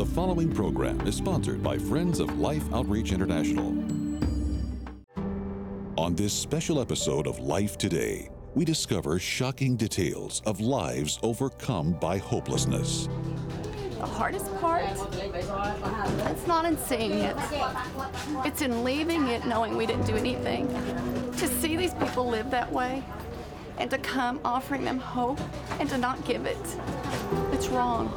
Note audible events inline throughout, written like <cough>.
The following program is sponsored by Friends of Life Outreach International. On this special episode of Life Today, we discover shocking details of lives overcome by hopelessness. The hardest part, it's not in seeing it. It's in leaving it knowing we didn't do anything. To see these people live that way and to come offering them hope and to not give it, it's wrong.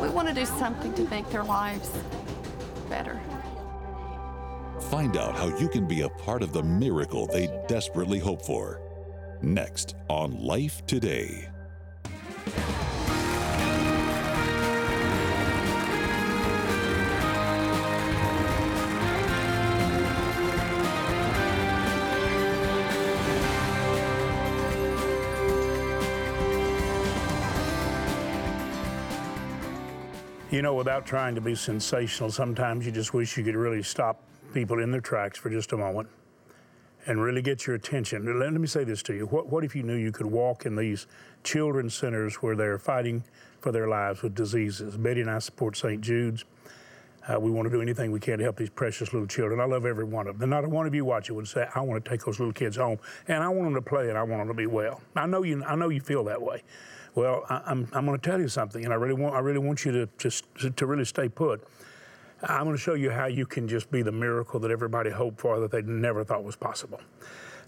We want to do something to make their lives better. Find out how you can be a part of the miracle they desperately hope for. Next on Life Today. You know, without trying to be sensational, sometimes you just wish you could really stop people in their tracks for just a moment and really get your attention. Let me say this to you. What, what if you knew you could walk in these children's centers where they're fighting for their lives with diseases? Betty and I support St. Jude's. Uh, we want to do anything we can to help these precious little children. I love every one of them. Not a one of you watching would say, I want to take those little kids home and I want them to play and I want them to be well. I know you, I know you feel that way. Well, I, am I'm, I'm going to tell you something, and I really want I really want you to just to really stay put. I'm going to show you how you can just be the miracle that everybody hoped for that they never thought was possible.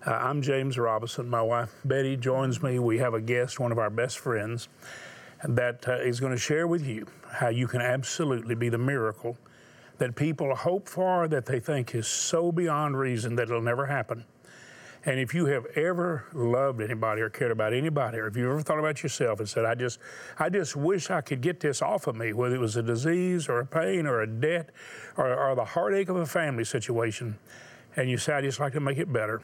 Uh, I'm James Robison. My wife Betty joins me. We have a guest, one of our best friends, that uh, is going to share with you how you can absolutely be the miracle that people hope for that they think is so beyond reason that it'll never happen. And if you have ever loved anybody or cared about anybody, or if you've ever thought about yourself and said, I just, I just wish I could get this off of me, whether it was a disease or a pain or a debt or, or the heartache of a family situation, and you say, I just like to make it better.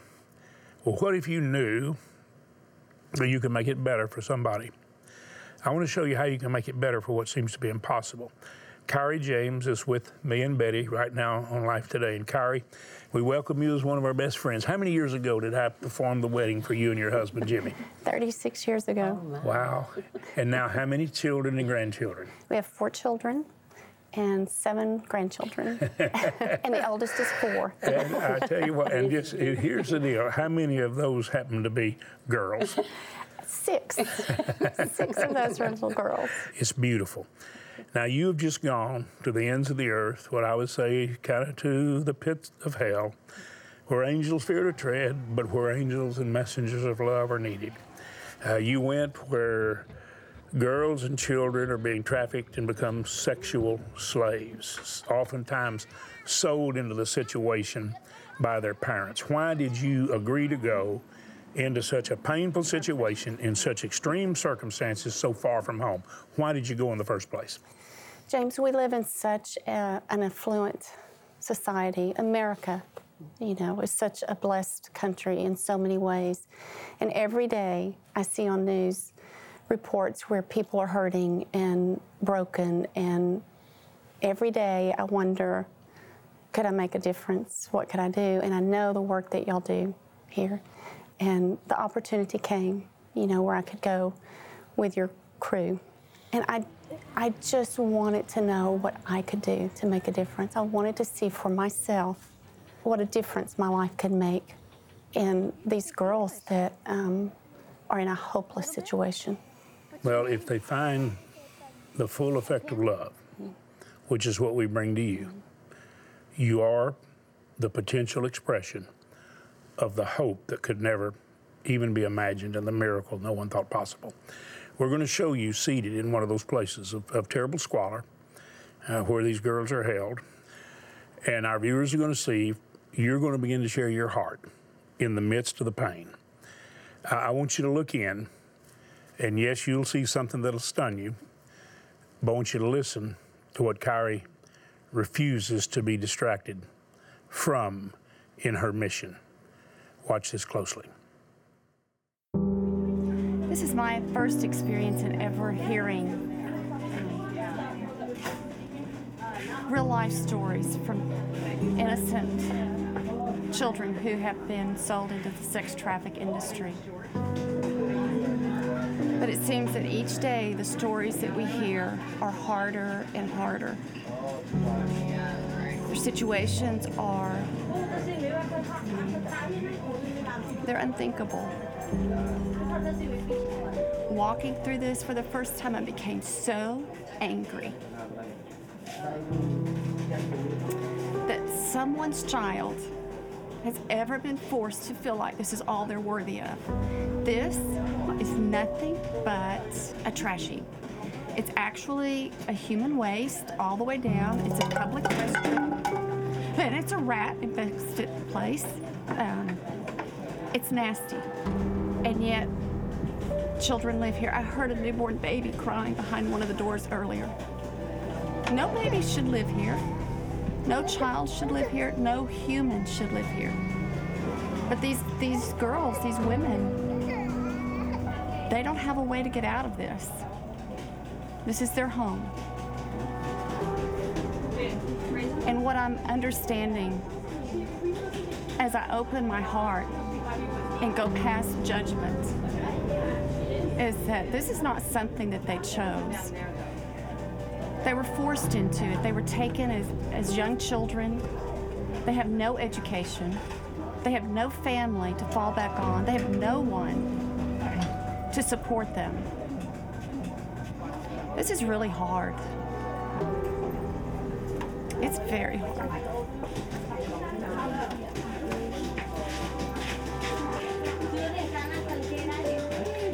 Well, what if you knew that you can make it better for somebody? I want to show you how you can make it better for what seems to be impossible. Kyrie James is with me and Betty right now on Life Today. And Kyrie, we welcome you as one of our best friends. How many years ago did I perform the wedding for you and your husband, Jimmy? <laughs> 36 years ago. Oh, wow. And now, how many children and grandchildren? We have four children and seven grandchildren. <laughs> and the oldest is four. and I tell you what, and <laughs> just here's the deal how many of those happen to be girls? Six. <laughs> Six of those are little girls. It's beautiful. Now, you have just gone to the ends of the earth, what I would say, kind of to the pits of hell, where angels fear to tread, but where angels and messengers of love are needed. Uh, you went where girls and children are being trafficked and become sexual slaves, oftentimes sold into the situation by their parents. Why did you agree to go into such a painful situation in such extreme circumstances so far from home? Why did you go in the first place? James, we live in such a, an affluent society. America, you know, is such a blessed country in so many ways. And every day I see on news reports where people are hurting and broken. And every day I wonder, could I make a difference? What could I do? And I know the work that y'all do here. And the opportunity came, you know, where I could go with your crew. And I, I just wanted to know what I could do to make a difference. I wanted to see for myself what a difference my life could make in these girls that um, are in a hopeless situation. Well, if they find the full effect of love, which is what we bring to you, you are the potential expression of the hope that could never even be imagined and the miracle no one thought possible. We're going to show you seated in one of those places of, of terrible squalor uh, where these girls are held. And our viewers are going to see you're going to begin to share your heart in the midst of the pain. I want you to look in, and yes, you'll see something that'll stun you, but I want you to listen to what Kyrie refuses to be distracted from in her mission. Watch this closely. This is my first experience in ever hearing real life stories from innocent children who have been sold into the sex traffic industry. But it seems that each day the stories that we hear are harder and harder. Their situations are they're unthinkable. Walking through this for the first time, I became so angry that someone's child has ever been forced to feel like this is all they're worthy of. This is nothing but a trash heap. It's actually a human waste all the way down. It's a public restroom, and it's a rat infested place. Um, it's nasty, and yet children live here. I heard a newborn baby crying behind one of the doors earlier. No baby should live here. No child should live here. No human should live here. But these these girls, these women, they don't have a way to get out of this. This is their home. I'm understanding as I open my heart and go past judgment is that this is not something that they chose. They were forced into it. They were taken as, as young children. They have no education. They have no family to fall back on. They have no one to support them. This is really hard. It's very hard.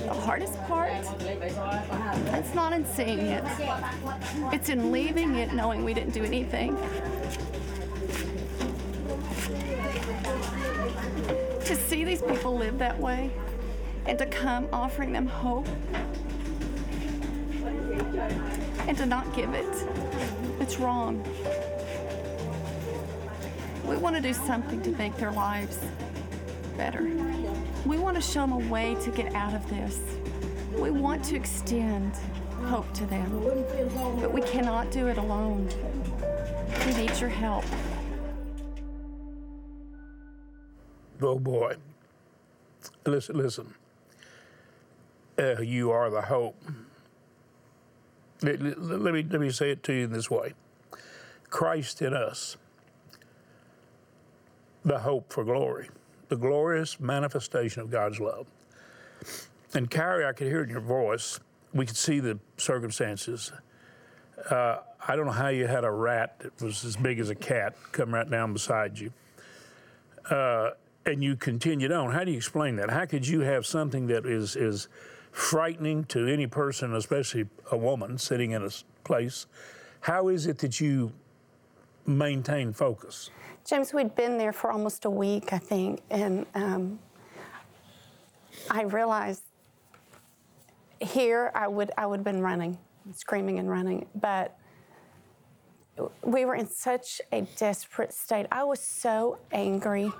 The hardest part, it's not in seeing it. It's in leaving it knowing we didn't do anything. To see these people live that way and to come offering them hope and to not give it, it's wrong. We want to do something to make their lives better. We want to show them a way to get out of this. We want to extend hope to them, but we cannot do it alone. We need your help. Oh boy. Listen, listen. Uh, you are the hope. Let, let- me, let me say it to you in this way Christ in us, the hope for glory, the glorious manifestation of God's love. And Carrie, I could hear in your voice. We could see the circumstances. Uh, I don't know how you had a rat that was as big as a cat come right down beside you Uh, and you continued on. How do you explain that? How could you have something that is is frightening to any person, especially a woman sitting in a place? How is it that you maintain focus? James, we'd been there for almost a week, I think, and um, I realized here I would I would have been running, screaming and running, but we were in such a desperate state. I was so angry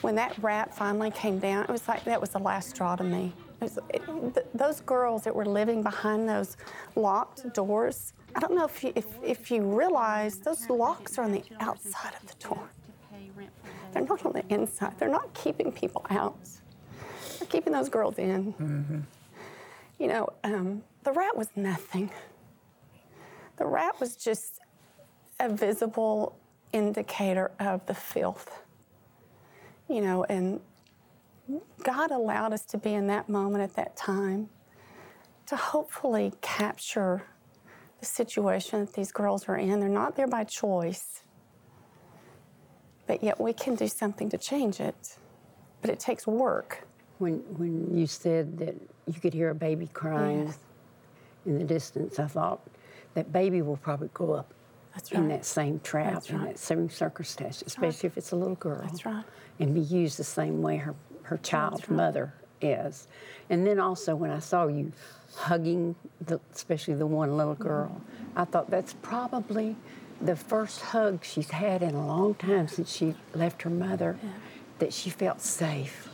when that rat finally came down. It was like that was the last straw to me. It was, it, th- those girls that were living behind those locked doors. I don't know if you, if, if you realize those locks are on the outside of the door. They're not on the inside. They're not keeping people out. They're keeping those girls in. You know, um, the rat was nothing. The rat was just a visible indicator of the filth. You know, and God allowed us to be in that moment at that time to hopefully capture the situation that these girls are in. They're not there by choice, but yet we can do something to change it. But it takes work. When, when you said that you could hear a baby crying Yes. in the distance, I thought that baby will probably grow up That's in right. that same trap, That's in right. that same circumstance, especially if it's a little girl. That's right. And be used the same way her, her child's right. mother is. And then also when I saw you hugging, the, especially the one little girl, I thought that's probably the first hug she's had in a long time since she left her mother, that she felt safe.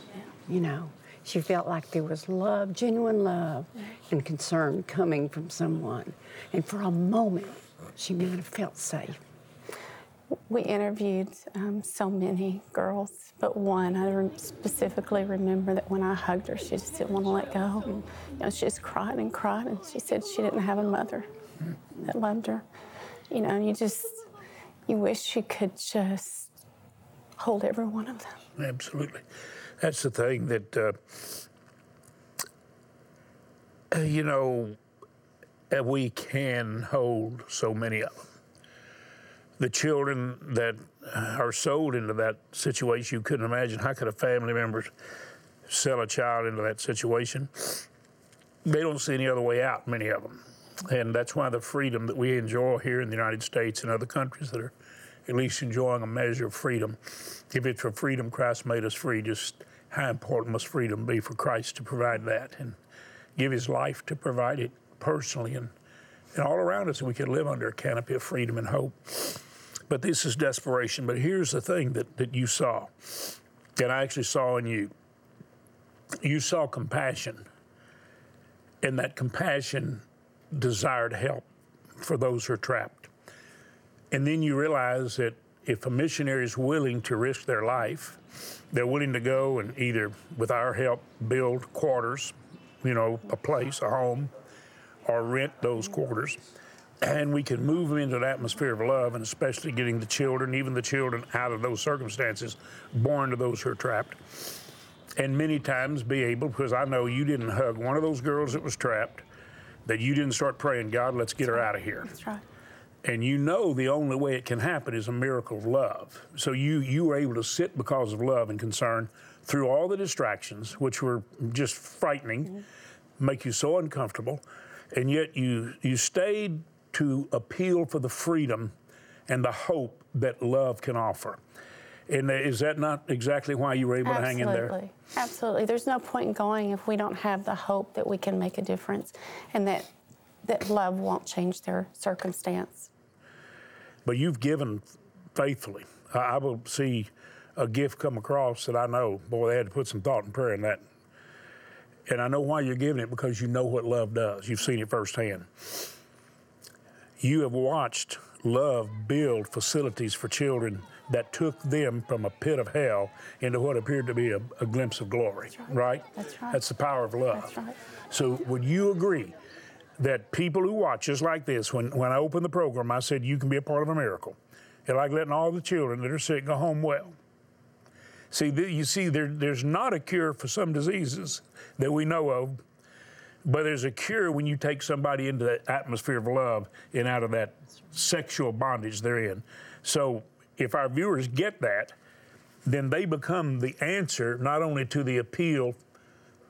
You know, she felt like there was love, genuine love, and concern coming from someone. And for a moment, she might have felt safe. We interviewed um, so many girls, but one I rem- specifically remember that when I hugged her, she just didn't want to let go. You know, she just cried and cried, and she said she didn't have a mother that loved her. You know, and you just you wish you could just hold every one of them. Absolutely. That's the thing that, uh, uh, you know, uh, we can hold so many of them. The children that uh, are sold into that situation, you couldn't imagine how could a family member sell a child into that situation? They don't see any other way out, many of them. And that's why the freedom that we enjoy here in the United States and other countries that are at least enjoying a measure of freedom. If it's for freedom, Christ made us free. Just how important must freedom be for Christ to provide that and give his life to provide it personally and, and all around us, we could live under a canopy of freedom and hope. But this is desperation. But here's the thing that, that you saw, that I actually saw in you. You saw compassion, and that compassion desired help for those who are trapped. And then you realize that if a missionary is willing to risk their life, they're willing to go and either, with our help, build quarters, you know, a place, a home, or rent those quarters. And we can move them into an atmosphere of love, and especially getting the children, even the children, out of those circumstances, born to those who are trapped. And many times be able, because I know you didn't hug one of those girls that was trapped, that you didn't start praying, God, let's get her out of here. That's right. And you know the only way it can happen is a miracle of love. So you you were able to sit because of love and concern through all the distractions, which were just frightening, mm-hmm. make you so uncomfortable, and yet you you stayed to appeal for the freedom and the hope that love can offer. And uh, is that not exactly why you were able Absolutely. to hang in there? Absolutely. There's no point in going if we don't have the hope that we can make a difference and that that love won't change their circumstance. But you've given faithfully. I, I will see a gift come across that I know, boy, they had to put some thought and prayer in that. And I know why you're giving it because you know what love does. You've seen it firsthand. You have watched love build facilities for children that took them from a pit of hell into what appeared to be a, a glimpse of glory, That's right. right? That's right. That's the power of love. That's right. So, would you agree that people who watch us like this, when, when I opened the program, I said, You can be a part of a miracle. It's like letting all the children that are sick go home well. See, you see, there, there's not a cure for some diseases that we know of, but there's a cure when you take somebody into that atmosphere of love and out of that sexual bondage they're in. So, if our viewers get that, then they become the answer not only to the appeal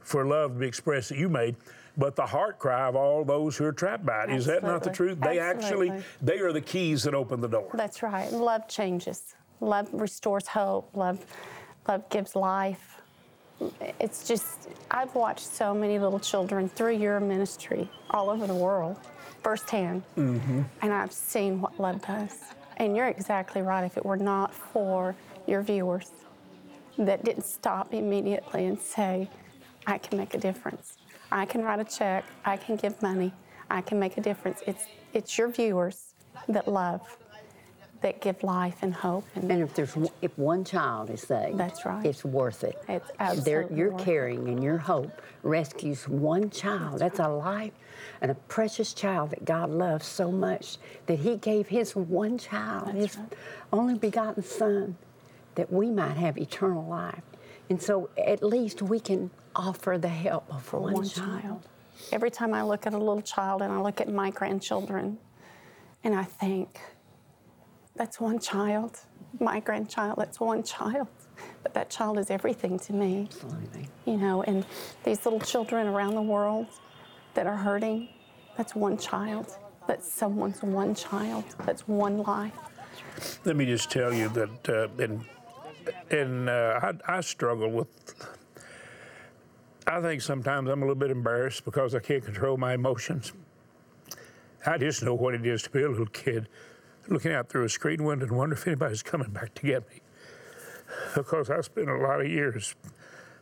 for love to be expressed that you made, but the heart cry of all those who are trapped by it. Absolutely. Is that not the truth? They Absolutely. actually they are the keys that open the door. That's right. Love changes. Love restores hope. Love love gives life. It's just I've watched so many little children through your ministry all over the world firsthand. Mm-hmm. And I've seen what love does. And you're exactly right. If it were not for your viewers that didn't stop immediately and say, I can make a difference. I can write a check, I can give money, I can make a difference. It's it's your viewers that love, that give life and hope. And, and if there's if one child is saved, that's right. It's worth it. It's absolutely You're caring and your hope rescues one child. That's, that's right. a life and a precious child that God loves so much that He gave His one child, that's His right. only begotten Son, that we might have eternal life. And so at least we can offer the help of one, one child. child. Every time I look at a little child and I look at my grandchildren, and I think, that's one child. My grandchild, that's one child. But that child is everything to me. Absolutely. You know, and these little children around the world that are hurting, that's one child. That's someone's one child. That's one life. Let me just tell you that uh, in and uh, I, I struggle with. I think sometimes I'm a little bit embarrassed because I can't control my emotions. I just know what it is to be a little kid looking out through a screen window and wonder if anybody's coming back to get me. Because I spent a lot of years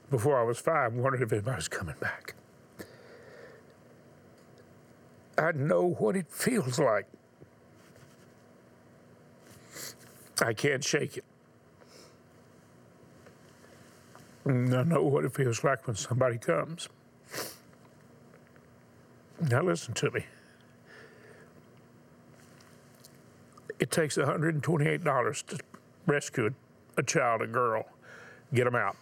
before I was five wondering if anybody's coming back. I know what it feels like I can't shake it. And I know what it feels like when somebody comes. Now, listen to me. It takes $128 to rescue a child, a girl, get them out.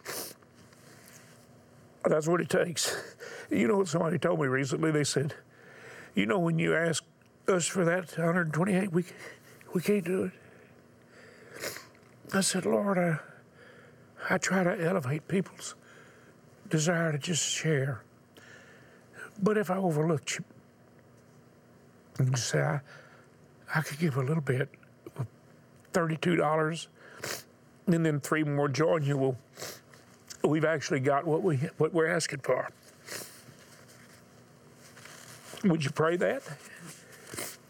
That's what it takes. You know what somebody told me recently? They said, you know, when you ask us for that 128, we, we can't do it. I said, Lord, I, I try to elevate people's desire to just share. But if I overlooked you, you say, I, I could give a little bit, $32, and then three more join you, well, we've actually got what, we, what we're asking for. Would you pray that?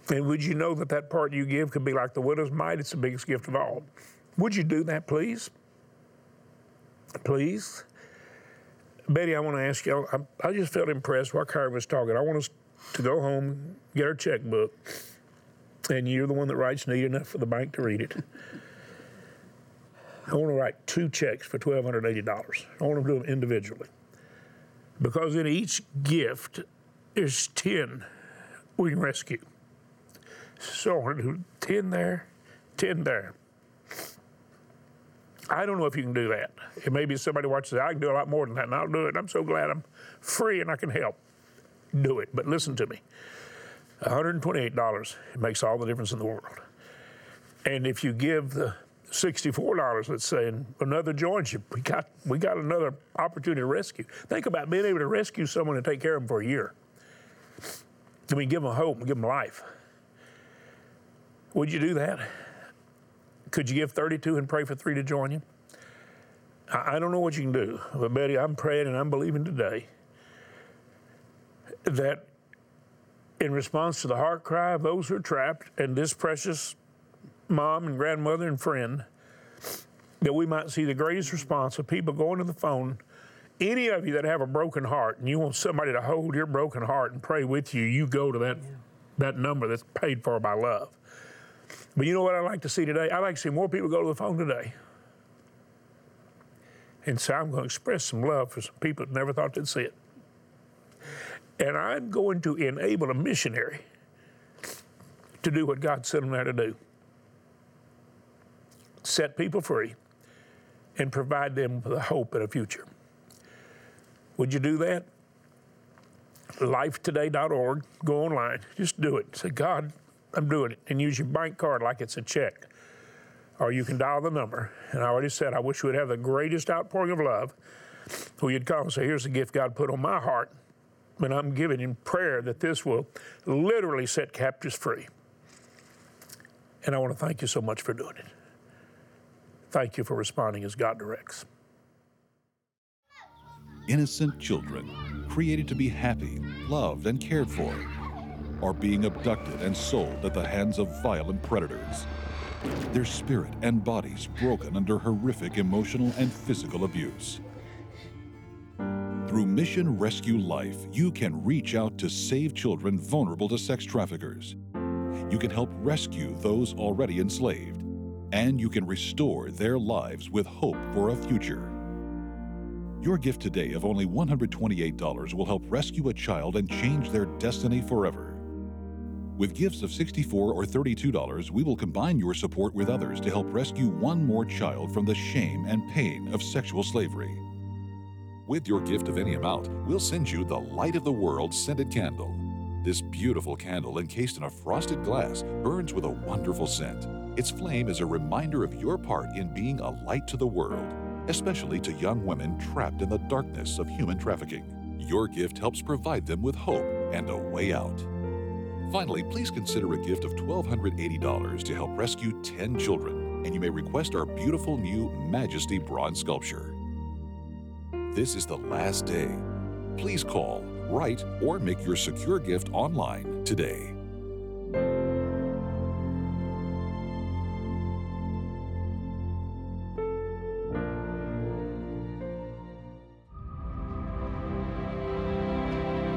And would you know that that part you give could be like the widow's mite? It's the biggest gift of all. Would you do that, please? Please? Betty, I want to ask you, I, I just felt impressed while Karen was talking. I want us to go home, get our checkbook, and you're the one that writes neat enough for the bank to read it. I want to write two checks for $1,280. I want to do them individually. Because in each gift, there's 10 we can rescue. So I want to do 10 there, 10 there. I don't know if you can do that. It may be somebody watches, I can do a lot more than that, and I'll do it. I'm so glad I'm free and I can help. Do it. But listen to me $128, it makes all the difference in the world. And if you give the $64, let's say, and another joins you, we got, we got another opportunity to rescue. Think about being able to rescue someone and take care of them for a year. I mean, give them hope and give them life. Would you do that? Could you give 32 and pray for three to join you? I, I don't know what you can do, but Betty, I'm praying and I'm believing today that in response to the heart cry of those who are trapped and this precious mom and grandmother and friend, that we might see the greatest response of people going to the phone. Any of you that have a broken heart and you want somebody to hold your broken heart and pray with you, you go to that, that number that's paid for by love. But you know what I'd like to see today? I'd like to see more people go to the phone today and say, I'm going to express some love for some people that never thought they'd see it. And I'm going to enable a missionary to do what God sent him there to do set people free and provide them with a hope and a future. Would you do that? Lifetoday.org, go online, just do it. Say, God, I'm doing it. And use your bank card like it's a check. Or you can dial the number. And I already said, I wish we'd have the greatest outpouring of love. Who you'd call and say, Here's the gift God put on my heart. And I'm giving in prayer that this will literally set captives free. And I want to thank you so much for doing it. Thank you for responding as God directs. Innocent children, created to be happy, loved, and cared for are being abducted and sold at the hands of violent predators. Their spirit and bodies broken under horrific emotional and physical abuse. Through Mission Rescue Life, you can reach out to save children vulnerable to sex traffickers. You can help rescue those already enslaved, and you can restore their lives with hope for a future. Your gift today of only $128 will help rescue a child and change their destiny forever. With gifts of $64 or $32, we will combine your support with others to help rescue one more child from the shame and pain of sexual slavery. With your gift of any amount, we'll send you the Light of the World scented candle. This beautiful candle, encased in a frosted glass, burns with a wonderful scent. Its flame is a reminder of your part in being a light to the world, especially to young women trapped in the darkness of human trafficking. Your gift helps provide them with hope and a way out. Finally, please consider a gift of $1,280 to help rescue 10 children, and you may request our beautiful new Majesty bronze sculpture. This is the last day. Please call, write, or make your secure gift online today.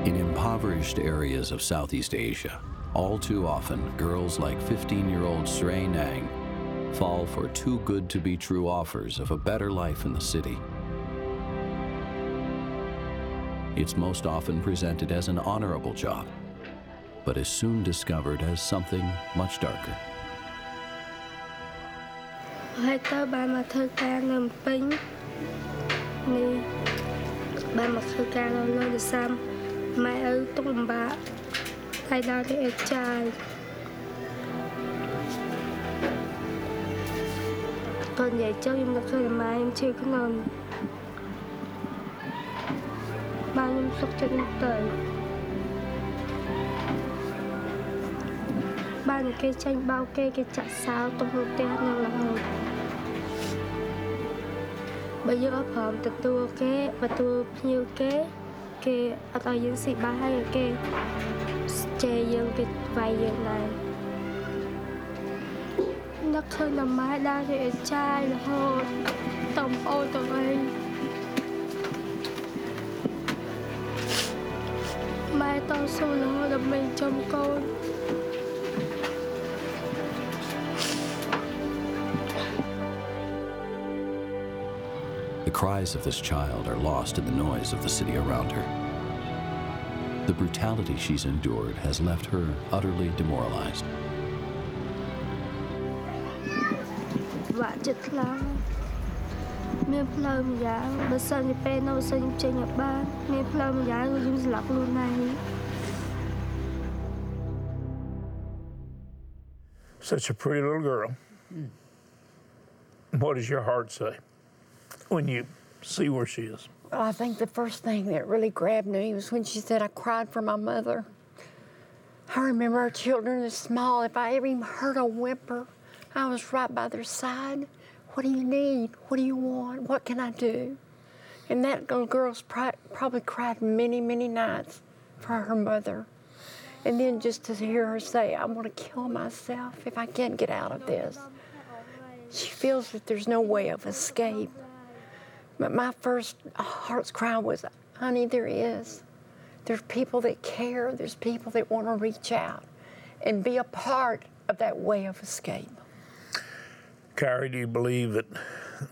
In impoverished areas of Southeast Asia, all too often girls like 15 year old Srey Nang fall for too good to be true offers of a better life in the city. It's most often presented as an honorable job, but is soon discovered as something much darker. ហើយទៅបានមកធ្វើការនៅភ្នំពេញនេះបានមកធ្វើការនៅលើវិសាមម៉ែឪទុកលំបាកហើយដល់ទៅអេចាយគាត់និយាយចុះខ្ញុំនឹកឃើញម៉ែខ្ញុំជឿក្នុងបានខ្ញុំ សុខចិត្តខ្ញុំទៅបានគេចាញ់បោកគេគេចាក់សោទុកនៅផ្ទះនឹងរហូតបើយើងអត់ព្រមទទួលគេទទួលភ្ញៀវគេគេអត់ឲ្យយើងស៊ីបាយហើយគេជេរយើងគេវាយយើងដែរនឹកឃើញតែម៉ែដើរទៅអាចារ្យរហូតតំអូនទៅវិ ញម៉ែតស៊ូរហូតដើម្បីចំកូន The cries of this child are lost in the noise of the city around her. The brutality she's endured has left her utterly demoralized. វាក់ចិត្តខ្លាំងមានផ្លូវម្យ៉ាងបើសិនជាពេលនៅសិនខ្ញុំចេញឲ្យបានមានផ្លូវម្យ៉ាងគឺខ្ញុំស្លាប់ខ្លួនឯង Such a pretty little girl. What does your heart say when you see where she is? Well, I think the first thing that really grabbed me was when she said, I cried for my mother. I remember our children as small. If I ever even heard a whimper, I was right by their side. What do you need? What do you want? What can I do? And that little girl's probably cried many, many nights for her mother. And then just to hear her say, I want to kill myself if I can't get out of this. She feels that there's no way of escape. But my first uh, heart's cry was, honey, there is. There's people that care. There's people that want to reach out and be a part of that way of escape. Carrie, do you believe that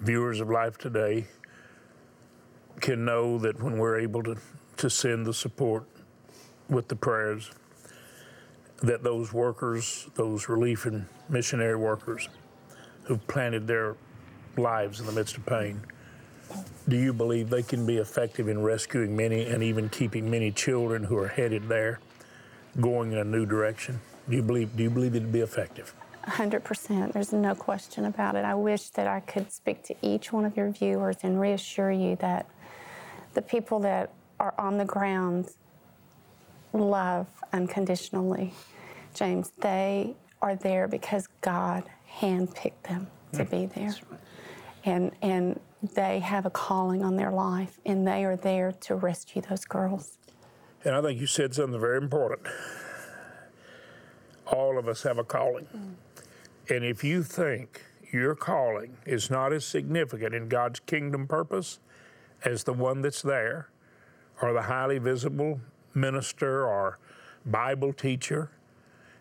viewers of Life Today can know that when we're able to, to send the support with the prayers, that those workers, those relief and missionary workers who've planted their lives in the midst of pain, do you believe they can be effective in rescuing many and even keeping many children who are headed there going in a new direction? Do you believe do you believe it'd be effective? 100%. There's no question about it. I wish that I could speak to each one of your viewers and reassure you that the people that are on the ground love unconditionally. James, they are there because God handpicked them to mm. be there. And, and they have a calling on their life, and they are there to rescue those girls. And I think you said something very important. All of us have a calling. Mm. And if you think your calling is not as significant in God's kingdom purpose as the one that's there, or the highly visible minister or Bible teacher,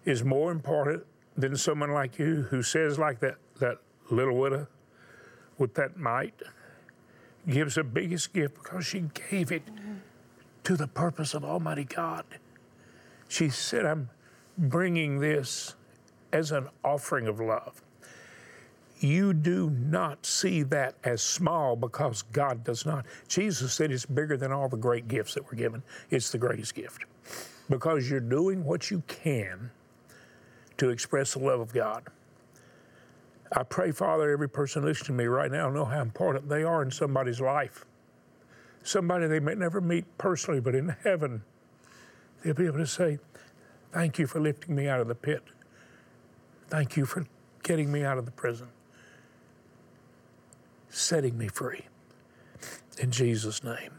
is more important than someone like you who says, like that, that little widow with that mite, gives the biggest gift because she gave it to the purpose of Almighty God. She said, I'm bringing this as an offering of love. You do not see that as small because God does not. Jesus said it's bigger than all the great gifts that were given. It's the greatest gift because you're doing what you can to express the love of God. I pray, Father, every person listening to me right now know how important they are in somebody's life. Somebody they may never meet personally, but in heaven, they'll be able to say, Thank you for lifting me out of the pit. Thank you for getting me out of the prison, setting me free. In Jesus' name.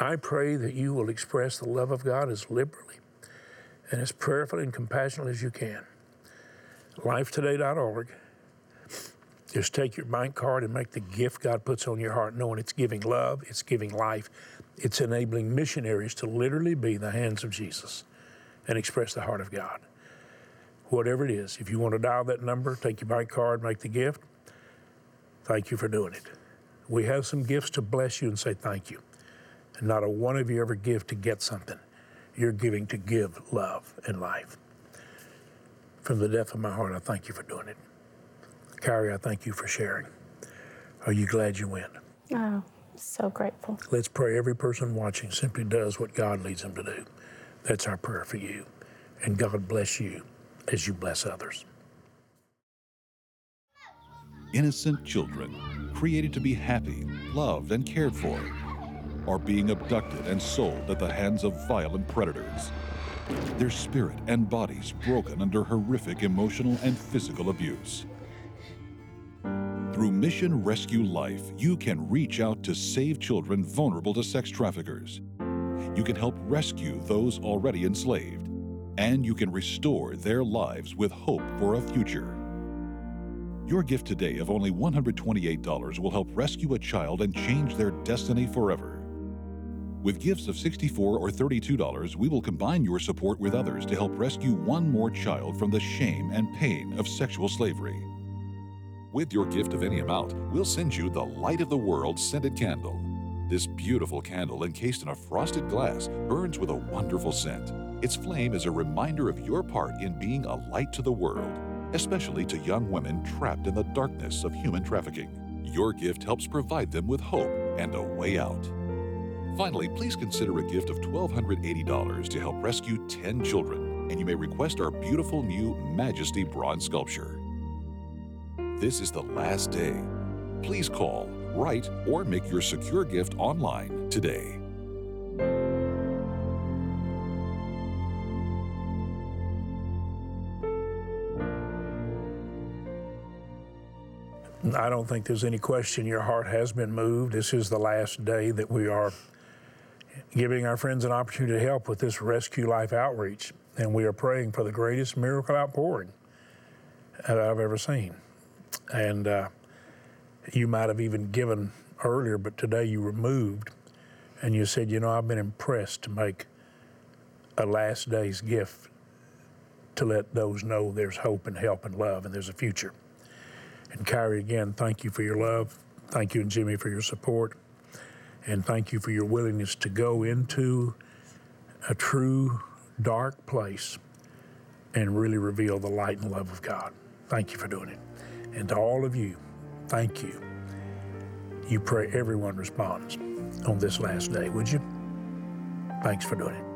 I pray that you will express the love of God as liberally and as prayerfully and compassionately as you can. Lifetoday.org. Just take your bank card and make the gift God puts on your heart, knowing it's giving love, it's giving life, it's enabling missionaries to literally be the hands of Jesus and express the heart of God. whatever it is. If you want to dial that number, take your bank card, make the gift, thank you for doing it. We have some gifts to bless you and say thank you. And not a one of you ever give to get something. You're giving to give love and life. From the depth of my heart, I thank you for doing it. Carrie, I thank you for sharing. Are you glad you win? Oh, so grateful. Let's pray every person watching simply does what God leads them to do. That's our prayer for you. And God bless you as you bless others. Innocent children, created to be happy, loved, and cared for, are being abducted and sold at the hands of violent predators. Their spirit and bodies broken under horrific emotional and physical abuse. Through Mission Rescue Life, you can reach out to save children vulnerable to sex traffickers. You can help rescue those already enslaved, and you can restore their lives with hope for a future. Your gift today of only $128 will help rescue a child and change their destiny forever. With gifts of 64 or $32, we will combine your support with others to help rescue one more child from the shame and pain of sexual slavery. With your gift of any amount, we'll send you the Light of the World scented candle. This beautiful candle, encased in a frosted glass, burns with a wonderful scent. Its flame is a reminder of your part in being a light to the world, especially to young women trapped in the darkness of human trafficking. Your gift helps provide them with hope and a way out. Finally, please consider a gift of $1,280 to help rescue 10 children, and you may request our beautiful new Majesty bronze sculpture. This is the last day. Please call, write, or make your secure gift online today. I don't think there's any question your heart has been moved. This is the last day that we are giving our friends an opportunity to help with this Rescue Life outreach. And we are praying for the greatest miracle outpouring that I've ever seen. And uh, you might have even given earlier, but today you removed and you said, you know, I've been impressed to make a last day's gift to let those know there's hope and help and love and there's a future. And Kyrie, again, thank you for your love. Thank you, and Jimmy, for your support. And thank you for your willingness to go into a true dark place and really reveal the light and love of God. Thank you for doing it. And to all of you, thank you. You pray everyone responds on this last day, would you? Thanks for doing it.